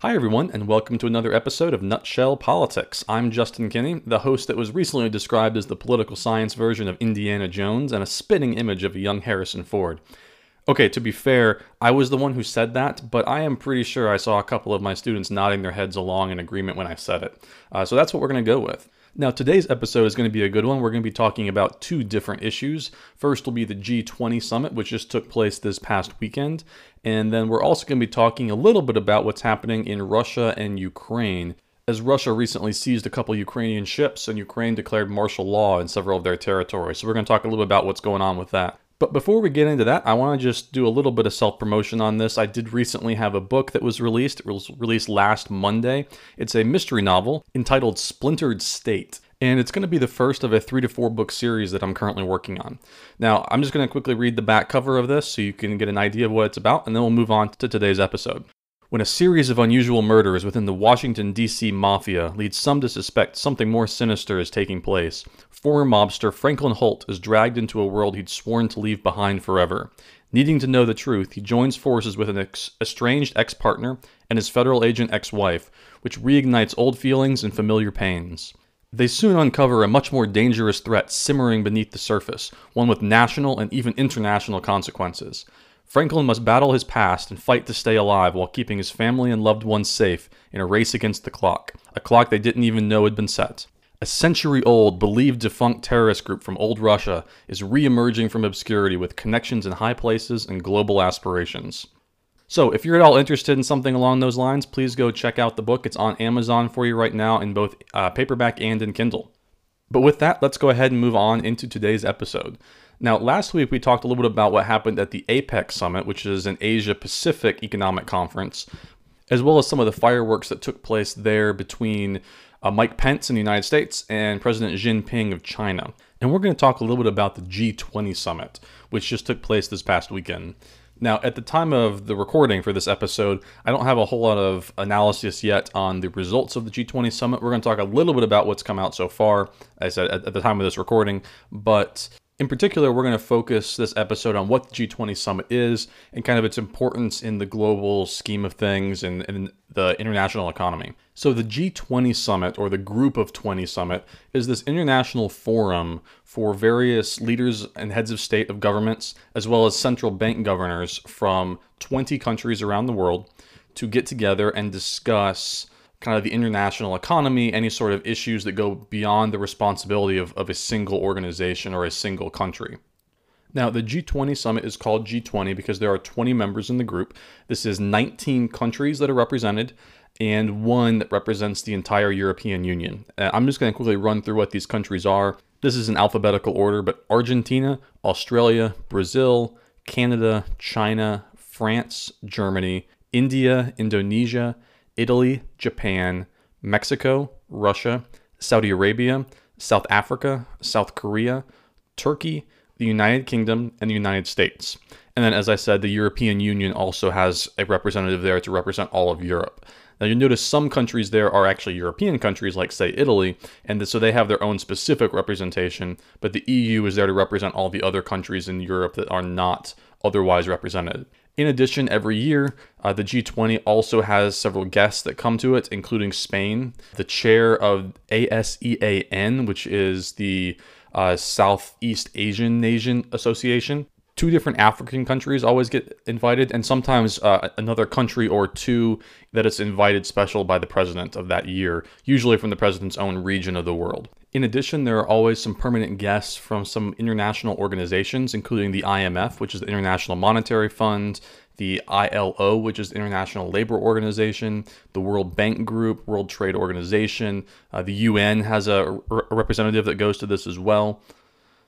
Hi, everyone, and welcome to another episode of Nutshell Politics. I'm Justin Kinney, the host that was recently described as the political science version of Indiana Jones and a spitting image of a young Harrison Ford. Okay, to be fair, I was the one who said that, but I am pretty sure I saw a couple of my students nodding their heads along in agreement when I said it. Uh, so that's what we're going to go with. Now, today's episode is going to be a good one. We're going to be talking about two different issues. First will be the G20 summit, which just took place this past weekend. And then we're also going to be talking a little bit about what's happening in Russia and Ukraine. As Russia recently seized a couple Ukrainian ships and Ukraine declared martial law in several of their territories. So we're going to talk a little bit about what's going on with that. But before we get into that, I want to just do a little bit of self promotion on this. I did recently have a book that was released. It was released last Monday. It's a mystery novel entitled Splintered State. And it's going to be the first of a three to four book series that I'm currently working on. Now, I'm just going to quickly read the back cover of this so you can get an idea of what it's about, and then we'll move on to today's episode. When a series of unusual murders within the Washington, D.C. mafia leads some to suspect something more sinister is taking place, former mobster Franklin Holt is dragged into a world he'd sworn to leave behind forever. Needing to know the truth, he joins forces with an ex- estranged ex partner and his federal agent ex wife, which reignites old feelings and familiar pains. They soon uncover a much more dangerous threat simmering beneath the surface, one with national and even international consequences. Franklin must battle his past and fight to stay alive while keeping his family and loved ones safe in a race against the clock, a clock they didn't even know had been set. A century old, believed defunct terrorist group from old Russia is re emerging from obscurity with connections in high places and global aspirations. So, if you're at all interested in something along those lines, please go check out the book. It's on Amazon for you right now in both uh, paperback and in Kindle. But with that, let's go ahead and move on into today's episode. Now, last week we talked a little bit about what happened at the APEC Summit, which is an Asia Pacific Economic Conference, as well as some of the fireworks that took place there between uh, Mike Pence in the United States and President Xi Jinping of China. And we're going to talk a little bit about the G20 Summit, which just took place this past weekend. Now, at the time of the recording for this episode, I don't have a whole lot of analysis yet on the results of the G20 summit. We're going to talk a little bit about what's come out so far, as I said at the time of this recording, but in particular, we're going to focus this episode on what the G20 summit is and kind of its importance in the global scheme of things and, the international economy. So, the G20 summit, or the Group of 20 summit, is this international forum for various leaders and heads of state of governments, as well as central bank governors from 20 countries around the world to get together and discuss kind of the international economy, any sort of issues that go beyond the responsibility of, of a single organization or a single country. Now, the G20 summit is called G20 because there are 20 members in the group. This is 19 countries that are represented and one that represents the entire European Union. Uh, I'm just going to quickly run through what these countries are. This is in alphabetical order, but Argentina, Australia, Brazil, Canada, China, France, Germany, India, Indonesia, Italy, Japan, Mexico, Russia, Saudi Arabia, South Africa, South Korea, Turkey, the United Kingdom, and the United States. And then, as I said, the European Union also has a representative there to represent all of Europe. Now, you'll notice some countries there are actually European countries, like, say, Italy, and so they have their own specific representation, but the EU is there to represent all the other countries in Europe that are not otherwise represented. In addition, every year, uh, the G20 also has several guests that come to it, including Spain, the chair of ASEAN, which is the uh, Southeast Asian Nation Association. Two different African countries always get invited, and sometimes uh, another country or two that is invited special by the president of that year, usually from the president's own region of the world. In addition, there are always some permanent guests from some international organizations, including the IMF, which is the International Monetary Fund, the ILO, which is the International Labor Organization, the World Bank Group, World Trade Organization. Uh, the UN has a, a representative that goes to this as well.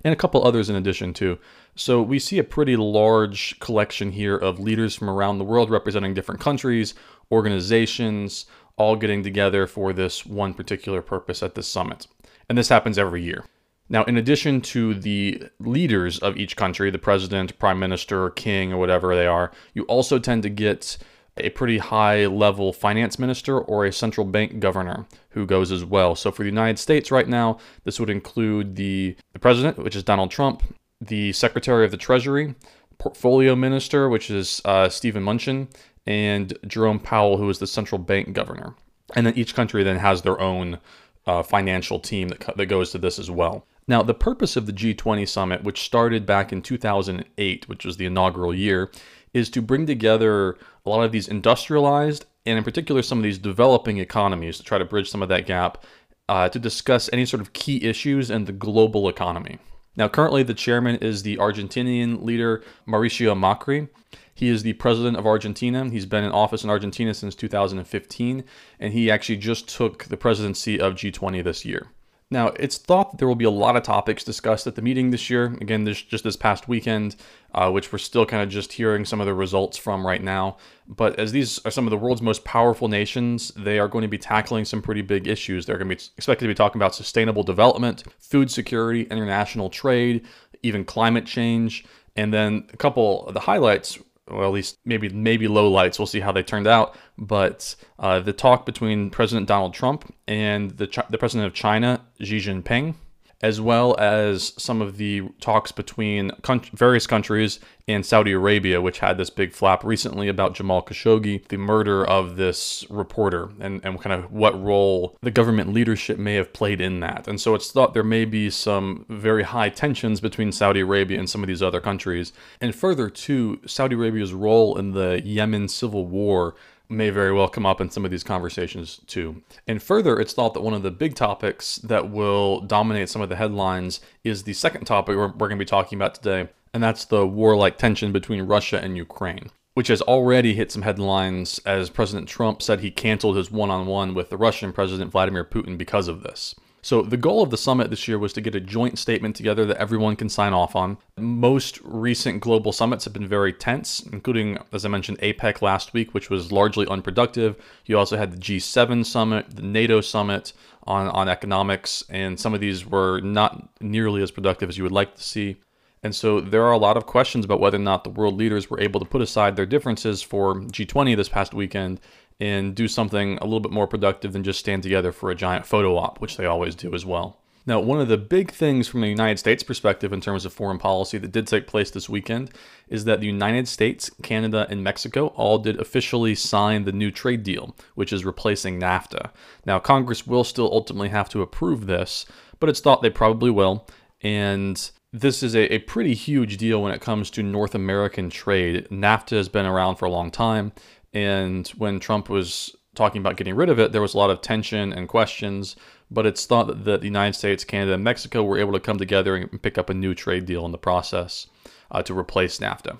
And a couple others in addition too. So we see a pretty large collection here of leaders from around the world representing different countries, organizations, all getting together for this one particular purpose at this summit. And this happens every year. Now, in addition to the leaders of each country, the president, prime minister, king, or whatever they are, you also tend to get a pretty high level finance minister or a central bank governor who goes as well. So for the United States right now, this would include the, the president, which is Donald Trump, the secretary of the treasury, portfolio minister, which is uh, Steven Mnuchin, and Jerome Powell, who is the central bank governor. And then each country then has their own uh, financial team that, that goes to this as well. Now, the purpose of the G20 summit, which started back in 2008, which was the inaugural year, is to bring together a lot of these industrialized and, in particular, some of these developing economies to try to bridge some of that gap uh, to discuss any sort of key issues in the global economy. Now, currently, the chairman is the Argentinian leader Mauricio Macri. He is the president of Argentina. He's been in office in Argentina since 2015, and he actually just took the presidency of G20 this year. Now, it's thought that there will be a lot of topics discussed at the meeting this year. Again, this just this past weekend, uh, which we're still kind of just hearing some of the results from right now. But as these are some of the world's most powerful nations, they are going to be tackling some pretty big issues. They're going to be expected to be talking about sustainable development, food security, international trade, even climate change. And then a couple of the highlights well, at least maybe maybe low lights. We'll see how they turned out. But uh, the talk between President Donald Trump and the the president of China, Xi Jinping, as well as some of the talks between various countries and Saudi Arabia, which had this big flap recently about Jamal Khashoggi, the murder of this reporter, and, and kind of what role the government leadership may have played in that. And so it's thought there may be some very high tensions between Saudi Arabia and some of these other countries. And further, to Saudi Arabia's role in the Yemen civil war may very well come up in some of these conversations too. And further, it's thought that one of the big topics that will dominate some of the headlines is the second topic we're, we're going to be talking about today, and that's the warlike tension between Russia and Ukraine. Which has already hit some headlines as President Trump said he canceled his one on one with the Russian President Vladimir Putin because of this. So, the goal of the summit this year was to get a joint statement together that everyone can sign off on. Most recent global summits have been very tense, including, as I mentioned, APEC last week, which was largely unproductive. You also had the G7 summit, the NATO summit on, on economics, and some of these were not nearly as productive as you would like to see. And so there are a lot of questions about whether or not the world leaders were able to put aside their differences for G20 this past weekend and do something a little bit more productive than just stand together for a giant photo op, which they always do as well. Now, one of the big things from the United States perspective in terms of foreign policy that did take place this weekend is that the United States, Canada, and Mexico all did officially sign the new trade deal, which is replacing NAFTA. Now, Congress will still ultimately have to approve this, but it's thought they probably will. And this is a, a pretty huge deal when it comes to North American trade. NAFTA has been around for a long time. And when Trump was talking about getting rid of it, there was a lot of tension and questions. But it's thought that the United States, Canada, and Mexico were able to come together and pick up a new trade deal in the process uh, to replace NAFTA.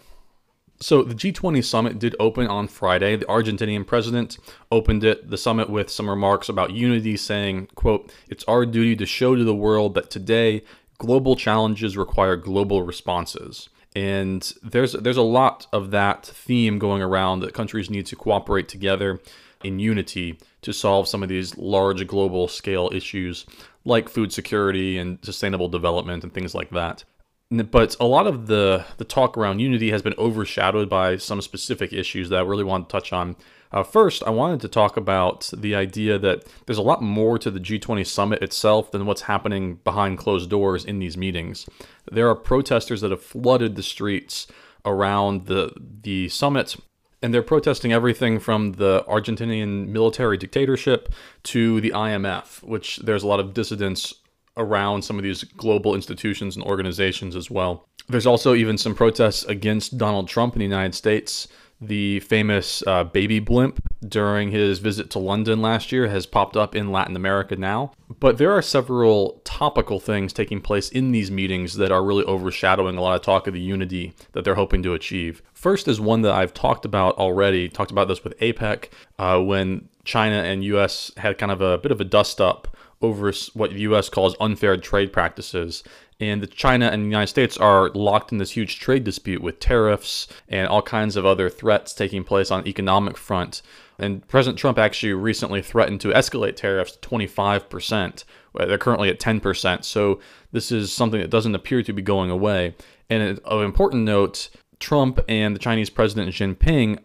So the G20 summit did open on Friday. The Argentinian president opened it, the summit with some remarks about unity, saying, quote, It's our duty to show to the world that today global challenges require global responses. And there's there's a lot of that theme going around that countries need to cooperate together in unity to solve some of these large global scale issues like food security and sustainable development and things like that. But a lot of the the talk around unity has been overshadowed by some specific issues that I really want to touch on uh, first, I wanted to talk about the idea that there's a lot more to the G20 summit itself than what's happening behind closed doors in these meetings. There are protesters that have flooded the streets around the the summit and they're protesting everything from the Argentinian military dictatorship to the IMF, which there's a lot of dissidence around some of these global institutions and organizations as well. There's also even some protests against Donald Trump in the United States the famous uh, baby blimp during his visit to London last year has popped up in Latin America now. But there are several topical things taking place in these meetings that are really overshadowing a lot of talk of the unity that they're hoping to achieve. First is one that I've talked about already, talked about this with APEC uh, when China and US had kind of a bit of a dust up over what the US calls unfair trade practices And China and the United States are locked in this huge trade dispute with tariffs and all kinds of other threats taking place on economic front. And President Trump actually recently threatened to escalate tariffs to 25%. They're currently at 10%. So this is something that doesn't appear to be going away. And of important note, Trump and the Chinese President Xi Jinping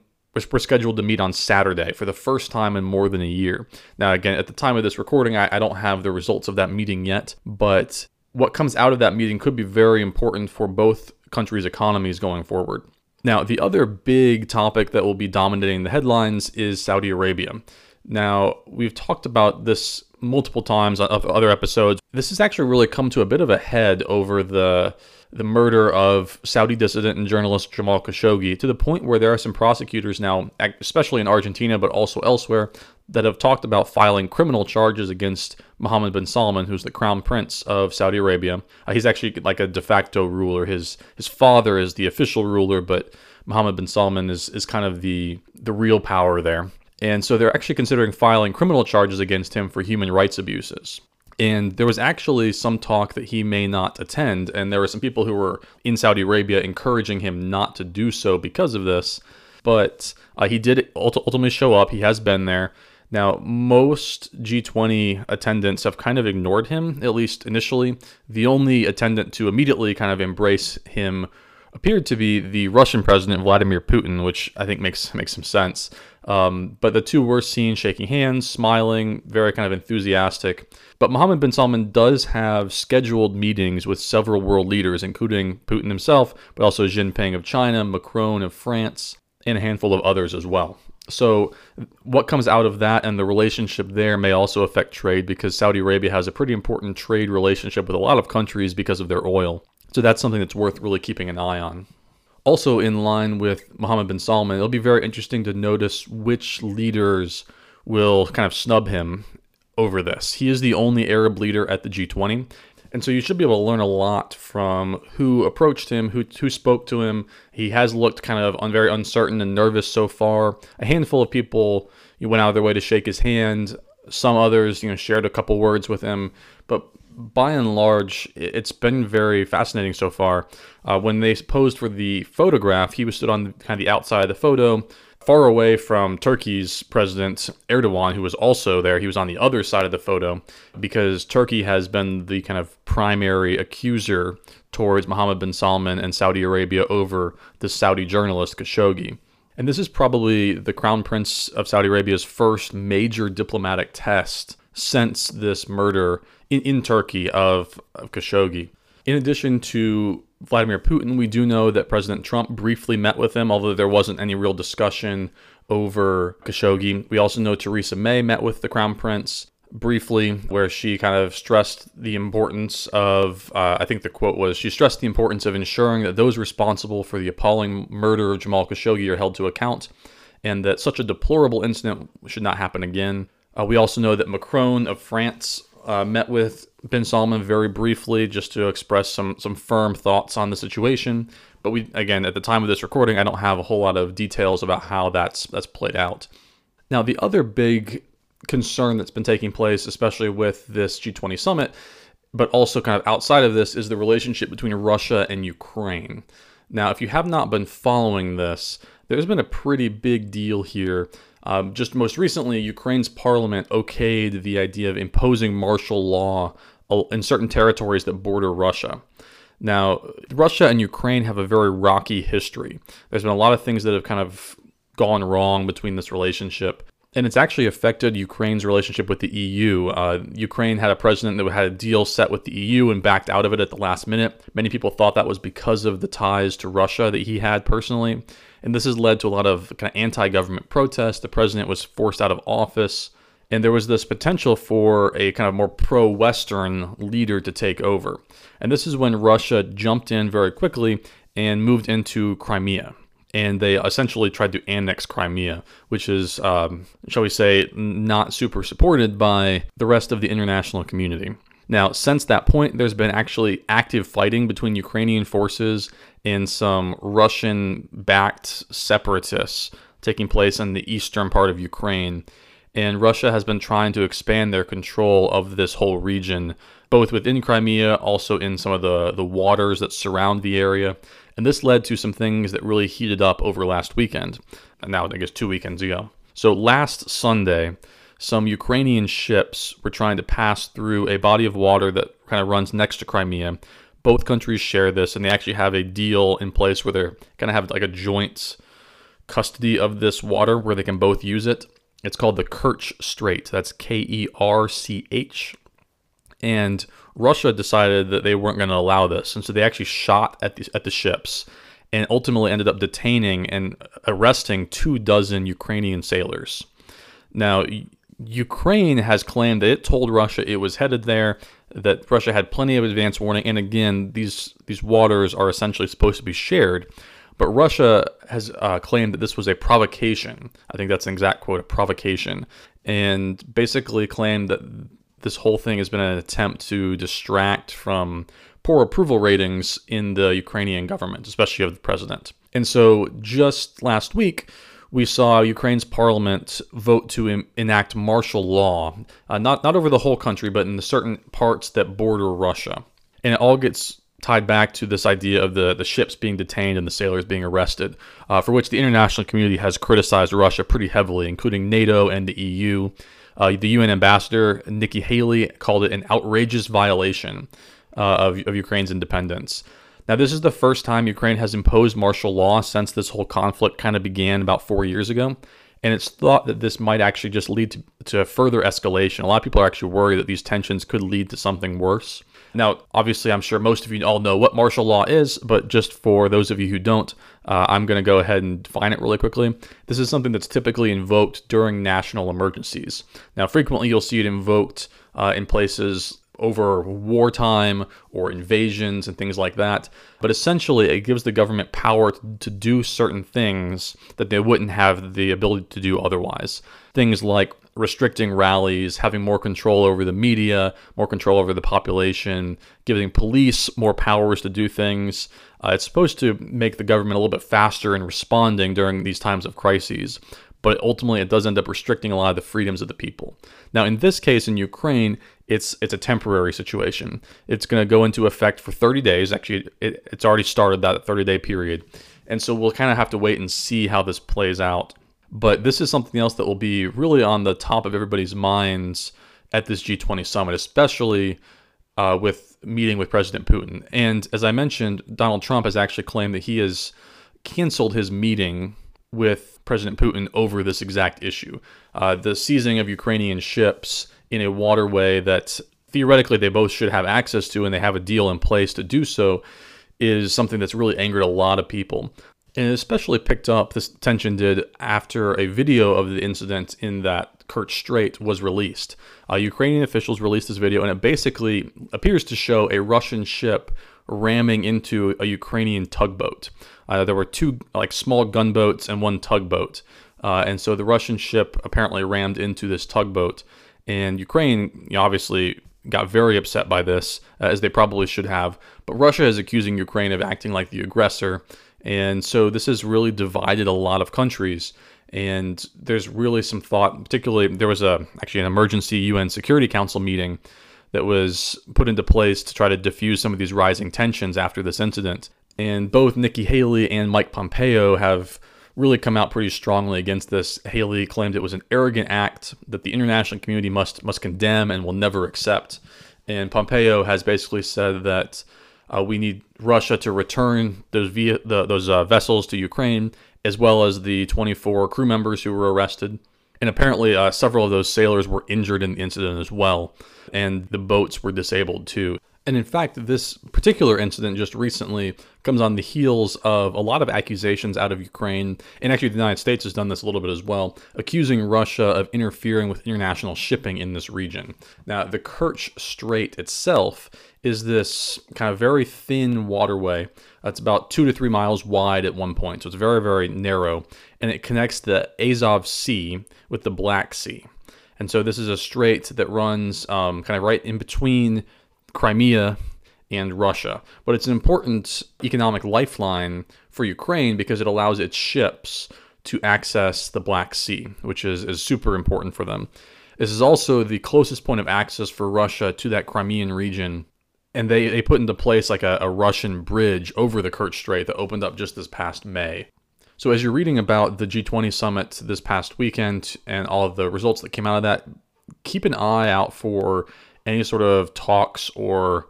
were scheduled to meet on Saturday for the first time in more than a year. Now, again, at the time of this recording, I, I don't have the results of that meeting yet, but what comes out of that meeting could be very important for both countries' economies going forward. Now, the other big topic that will be dominating the headlines is Saudi Arabia. Now, we've talked about this multiple times on other episodes. This has actually really come to a bit of a head over the the murder of Saudi dissident and journalist Jamal Khashoggi to the point where there are some prosecutors now, especially in Argentina but also elsewhere, that have talked about filing criminal charges against Mohammed bin Salman, who's the crown prince of Saudi Arabia. Uh, he's actually like a de facto ruler. His his father is the official ruler, but Mohammed bin Salman is is kind of the the real power there. And so they're actually considering filing criminal charges against him for human rights abuses. And there was actually some talk that he may not attend. And there were some people who were in Saudi Arabia encouraging him not to do so because of this. But uh, he did ultimately show up. He has been there. Now, most G20 attendants have kind of ignored him, at least initially. The only attendant to immediately kind of embrace him appeared to be the Russian president Vladimir Putin, which I think makes makes some sense. Um, but the two were seen shaking hands, smiling, very kind of enthusiastic. But Mohammed bin Salman does have scheduled meetings with several world leaders, including Putin himself, but also Jinping of China, Macron of France, and a handful of others as well. So, what comes out of that and the relationship there may also affect trade because Saudi Arabia has a pretty important trade relationship with a lot of countries because of their oil. So that's something that's worth really keeping an eye on. Also, in line with Mohammed bin Salman, it'll be very interesting to notice which leaders will kind of snub him over this. He is the only Arab leader at the G20. And so you should be able to learn a lot from who approached him, who, who spoke to him. He has looked kind of un, very uncertain and nervous so far. A handful of people went out of their way to shake his hand. Some others, you know, shared a couple words with him. But by and large, it's been very fascinating so far. Uh, when they posed for the photograph, he was stood on kind of the outside of the photo, far away from Turkey's president Erdogan, who was also there. He was on the other side of the photo because Turkey has been the kind of primary accuser towards Mohammed bin Salman and Saudi Arabia over the Saudi journalist Khashoggi. And this is probably the Crown Prince of Saudi Arabia's first major diplomatic test since this murder in, in Turkey of, of Khashoggi. In addition to Vladimir Putin, we do know that President Trump briefly met with him, although there wasn't any real discussion over Khashoggi. We also know Theresa May met with the Crown Prince briefly, where she kind of stressed the importance of, uh, I think the quote was, she stressed the importance of ensuring that those responsible for the appalling murder of Jamal Khashoggi are held to account, and that such a deplorable incident should not happen again. Uh, we also know that Macron of France uh, met with bin Salman very briefly just to express some some firm thoughts on the situation. But we again at the time of this recording, I don't have a whole lot of details about how that's that's played out. Now, the other big concern that's been taking place, especially with this G20 summit, but also kind of outside of this, is the relationship between Russia and Ukraine. Now, if you have not been following this, there's been a pretty big deal here um, just most recently, Ukraine's parliament okayed the idea of imposing martial law in certain territories that border Russia. Now, Russia and Ukraine have a very rocky history. There's been a lot of things that have kind of gone wrong between this relationship. And it's actually affected Ukraine's relationship with the EU. Uh, Ukraine had a president that had a deal set with the EU and backed out of it at the last minute. Many people thought that was because of the ties to Russia that he had personally. And this has led to a lot of kind of anti government protests. The president was forced out of office. And there was this potential for a kind of more pro Western leader to take over. And this is when Russia jumped in very quickly and moved into Crimea. And they essentially tried to annex Crimea, which is, um, shall we say, not super supported by the rest of the international community. Now, since that point, there's been actually active fighting between Ukrainian forces and some Russian backed separatists taking place in the eastern part of Ukraine. And Russia has been trying to expand their control of this whole region, both within Crimea, also in some of the, the waters that surround the area. And this led to some things that really heated up over last weekend. And now, I guess, two weekends ago. So last Sunday, some Ukrainian ships were trying to pass through a body of water that kind of runs next to Crimea. Both countries share this, and they actually have a deal in place where they're going to have like a joint custody of this water where they can both use it. It's called the Kerch Strait. That's K E R C H. And Russia decided that they weren't going to allow this, and so they actually shot at the at the ships, and ultimately ended up detaining and arresting two dozen Ukrainian sailors. Now, Ukraine has claimed that it told Russia it was headed there, that Russia had plenty of advance warning, and again, these these waters are essentially supposed to be shared. But Russia has uh, claimed that this was a provocation. I think that's an exact quote, a provocation, and basically claimed that this whole thing has been an attempt to distract from poor approval ratings in the Ukrainian government, especially of the president. And so just last week, we saw Ukraine's parliament vote to enact martial law, uh, not not over the whole country, but in the certain parts that border Russia. And it all gets tied back to this idea of the, the ships being detained and the sailors being arrested, uh, for which the international community has criticized Russia pretty heavily, including NATO and the EU. Uh, the UN ambassador, Nikki Haley, called it an outrageous violation uh, of, of Ukraine's independence. Now, this is the first time Ukraine has imposed martial law since this whole conflict kind of began about four years ago. And it's thought that this might actually just lead to, to further escalation. A lot of people are actually worried that these tensions could lead to something worse. Now, obviously, I'm sure most of you all know what martial law is, but just for those of you who don't, uh, I'm going to go ahead and define it really quickly. This is something that's typically invoked during national emergencies. Now, frequently you'll see it invoked uh, in places over wartime or invasions and things like that. But essentially, it gives the government power to do certain things that they wouldn't have the ability to do otherwise. Things like restricting rallies, having more control over the media, more control over the population, giving police more powers to do things. Uh, it's supposed to make the government a little bit faster in responding during these times of crises but ultimately it does end up restricting a lot of the freedoms of the people. Now, in this case, in Ukraine, it's it's a temporary situation. It's going to go into effect for 30 days. Actually, it, it's already started that 30 day period, and so we'll kind of have to wait and see how this plays out. But this is something else that will be really on the top of everybody's minds at this G20 summit, especially uh, with meeting with President Putin. And as I mentioned, Donald Trump has actually claimed that he has canceled his meeting with President Putin over this exact issue. Uh, the seizing of Ukrainian ships in a waterway that theoretically they both should have access to and they have a deal in place to do so is something that's really angered a lot of people. And especially picked up, this tension did after a video of the incident in that Kerch Strait was released. Uh, Ukrainian officials released this video, and it basically appears to show a Russian ship ramming into a Ukrainian tugboat. Uh, there were two like small gunboats and one tugboat, uh, and so the Russian ship apparently rammed into this tugboat, and Ukraine obviously got very upset by this, uh, as they probably should have. But Russia is accusing Ukraine of acting like the aggressor, and so this has really divided a lot of countries. And there's really some thought, particularly there was a actually an emergency UN Security Council meeting that was put into place to try to diffuse some of these rising tensions after this incident. And both Nikki Haley and Mike Pompeo have really come out pretty strongly against this. Haley claimed it was an arrogant act that the international community must must condemn and will never accept. And Pompeo has basically said that uh, we need Russia to return those via, the, those uh, vessels to Ukraine, as well as the 24 crew members who were arrested. And apparently, uh, several of those sailors were injured in the incident as well, and the boats were disabled too. And in fact, this particular incident just recently comes on the heels of a lot of accusations out of Ukraine, and actually the United States has done this a little bit as well, accusing Russia of interfering with international shipping in this region. Now, the Kerch Strait itself is this kind of very thin waterway. It's about two to three miles wide at one point, so it's very, very narrow, and it connects the Azov Sea with the Black Sea. And so this is a strait that runs um, kind of right in between Crimea and Russia. But it's an important economic lifeline for Ukraine because it allows its ships to access the Black Sea, which is, is super important for them. This is also the closest point of access for Russia to that Crimean region. And they, they put into place like a, a Russian bridge over the Kerch Strait that opened up just this past May. So, as you're reading about the G20 summit this past weekend and all of the results that came out of that, keep an eye out for any sort of talks or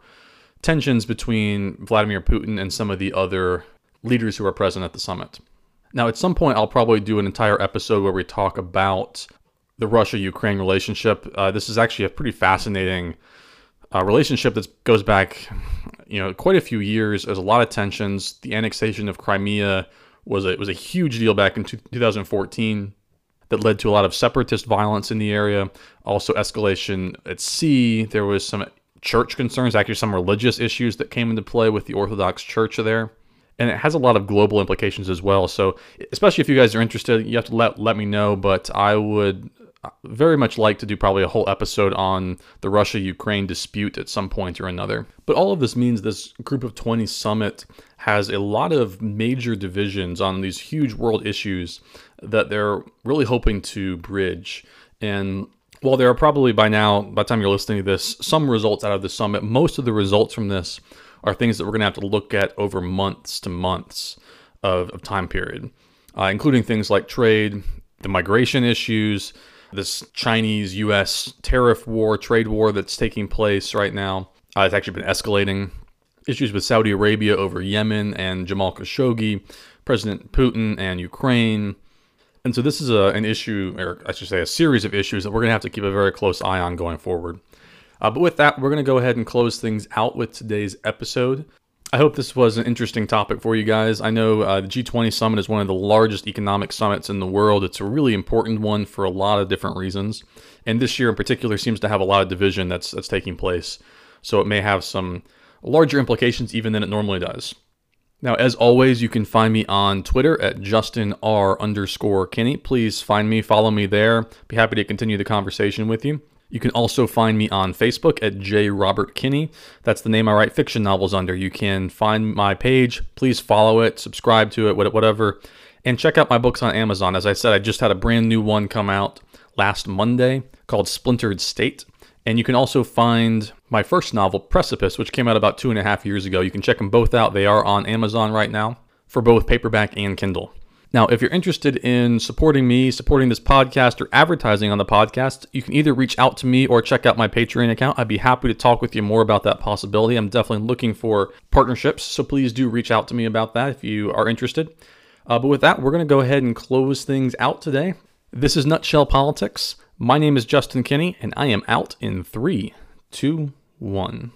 tensions between Vladimir Putin and some of the other leaders who are present at the summit. Now, at some point, I'll probably do an entire episode where we talk about the Russia Ukraine relationship. Uh, this is actually a pretty fascinating uh, relationship that goes back, you know, quite a few years. There's a lot of tensions. The annexation of Crimea was a, was a huge deal back in 2014 that led to a lot of separatist violence in the area. Also, escalation at sea. There was some church concerns, actually, some religious issues that came into play with the Orthodox Church there. And it has a lot of global implications as well. So, especially if you guys are interested, you have to let, let me know. But I would very much like to do probably a whole episode on the Russia Ukraine dispute at some point or another. But all of this means this Group of 20 summit has a lot of major divisions on these huge world issues that they're really hoping to bridge. And while there are probably by now, by the time you're listening to this, some results out of the summit, most of the results from this are things that we're going to have to look at over months to months of, of time period, uh, including things like trade, the migration issues, this Chinese US tariff war, trade war that's taking place right now. Uh, it's actually been escalating. Issues with Saudi Arabia over Yemen and Jamal Khashoggi, President Putin and Ukraine. And so this is a, an issue, or I should say, a series of issues that we're going to have to keep a very close eye on going forward. Uh, but with that, we're going to go ahead and close things out with today's episode. I hope this was an interesting topic for you guys. I know uh, the G20 summit is one of the largest economic summits in the world. It's a really important one for a lot of different reasons, and this year in particular seems to have a lot of division that's that's taking place. So it may have some larger implications even than it normally does. Now, as always, you can find me on Twitter at Justin R underscore Kinney. Please find me, follow me there. Be happy to continue the conversation with you. You can also find me on Facebook at J. Robert Kinney. That's the name I write fiction novels under. You can find my page. Please follow it, subscribe to it, whatever. And check out my books on Amazon. As I said, I just had a brand new one come out last Monday called Splintered State. And you can also find my first novel, Precipice, which came out about two and a half years ago. You can check them both out. They are on Amazon right now for both paperback and Kindle. Now, if you're interested in supporting me, supporting this podcast, or advertising on the podcast, you can either reach out to me or check out my Patreon account. I'd be happy to talk with you more about that possibility. I'm definitely looking for partnerships, so please do reach out to me about that if you are interested. Uh, but with that, we're going to go ahead and close things out today. This is Nutshell Politics. My name is Justin Kinney, and I am out in three, two, one.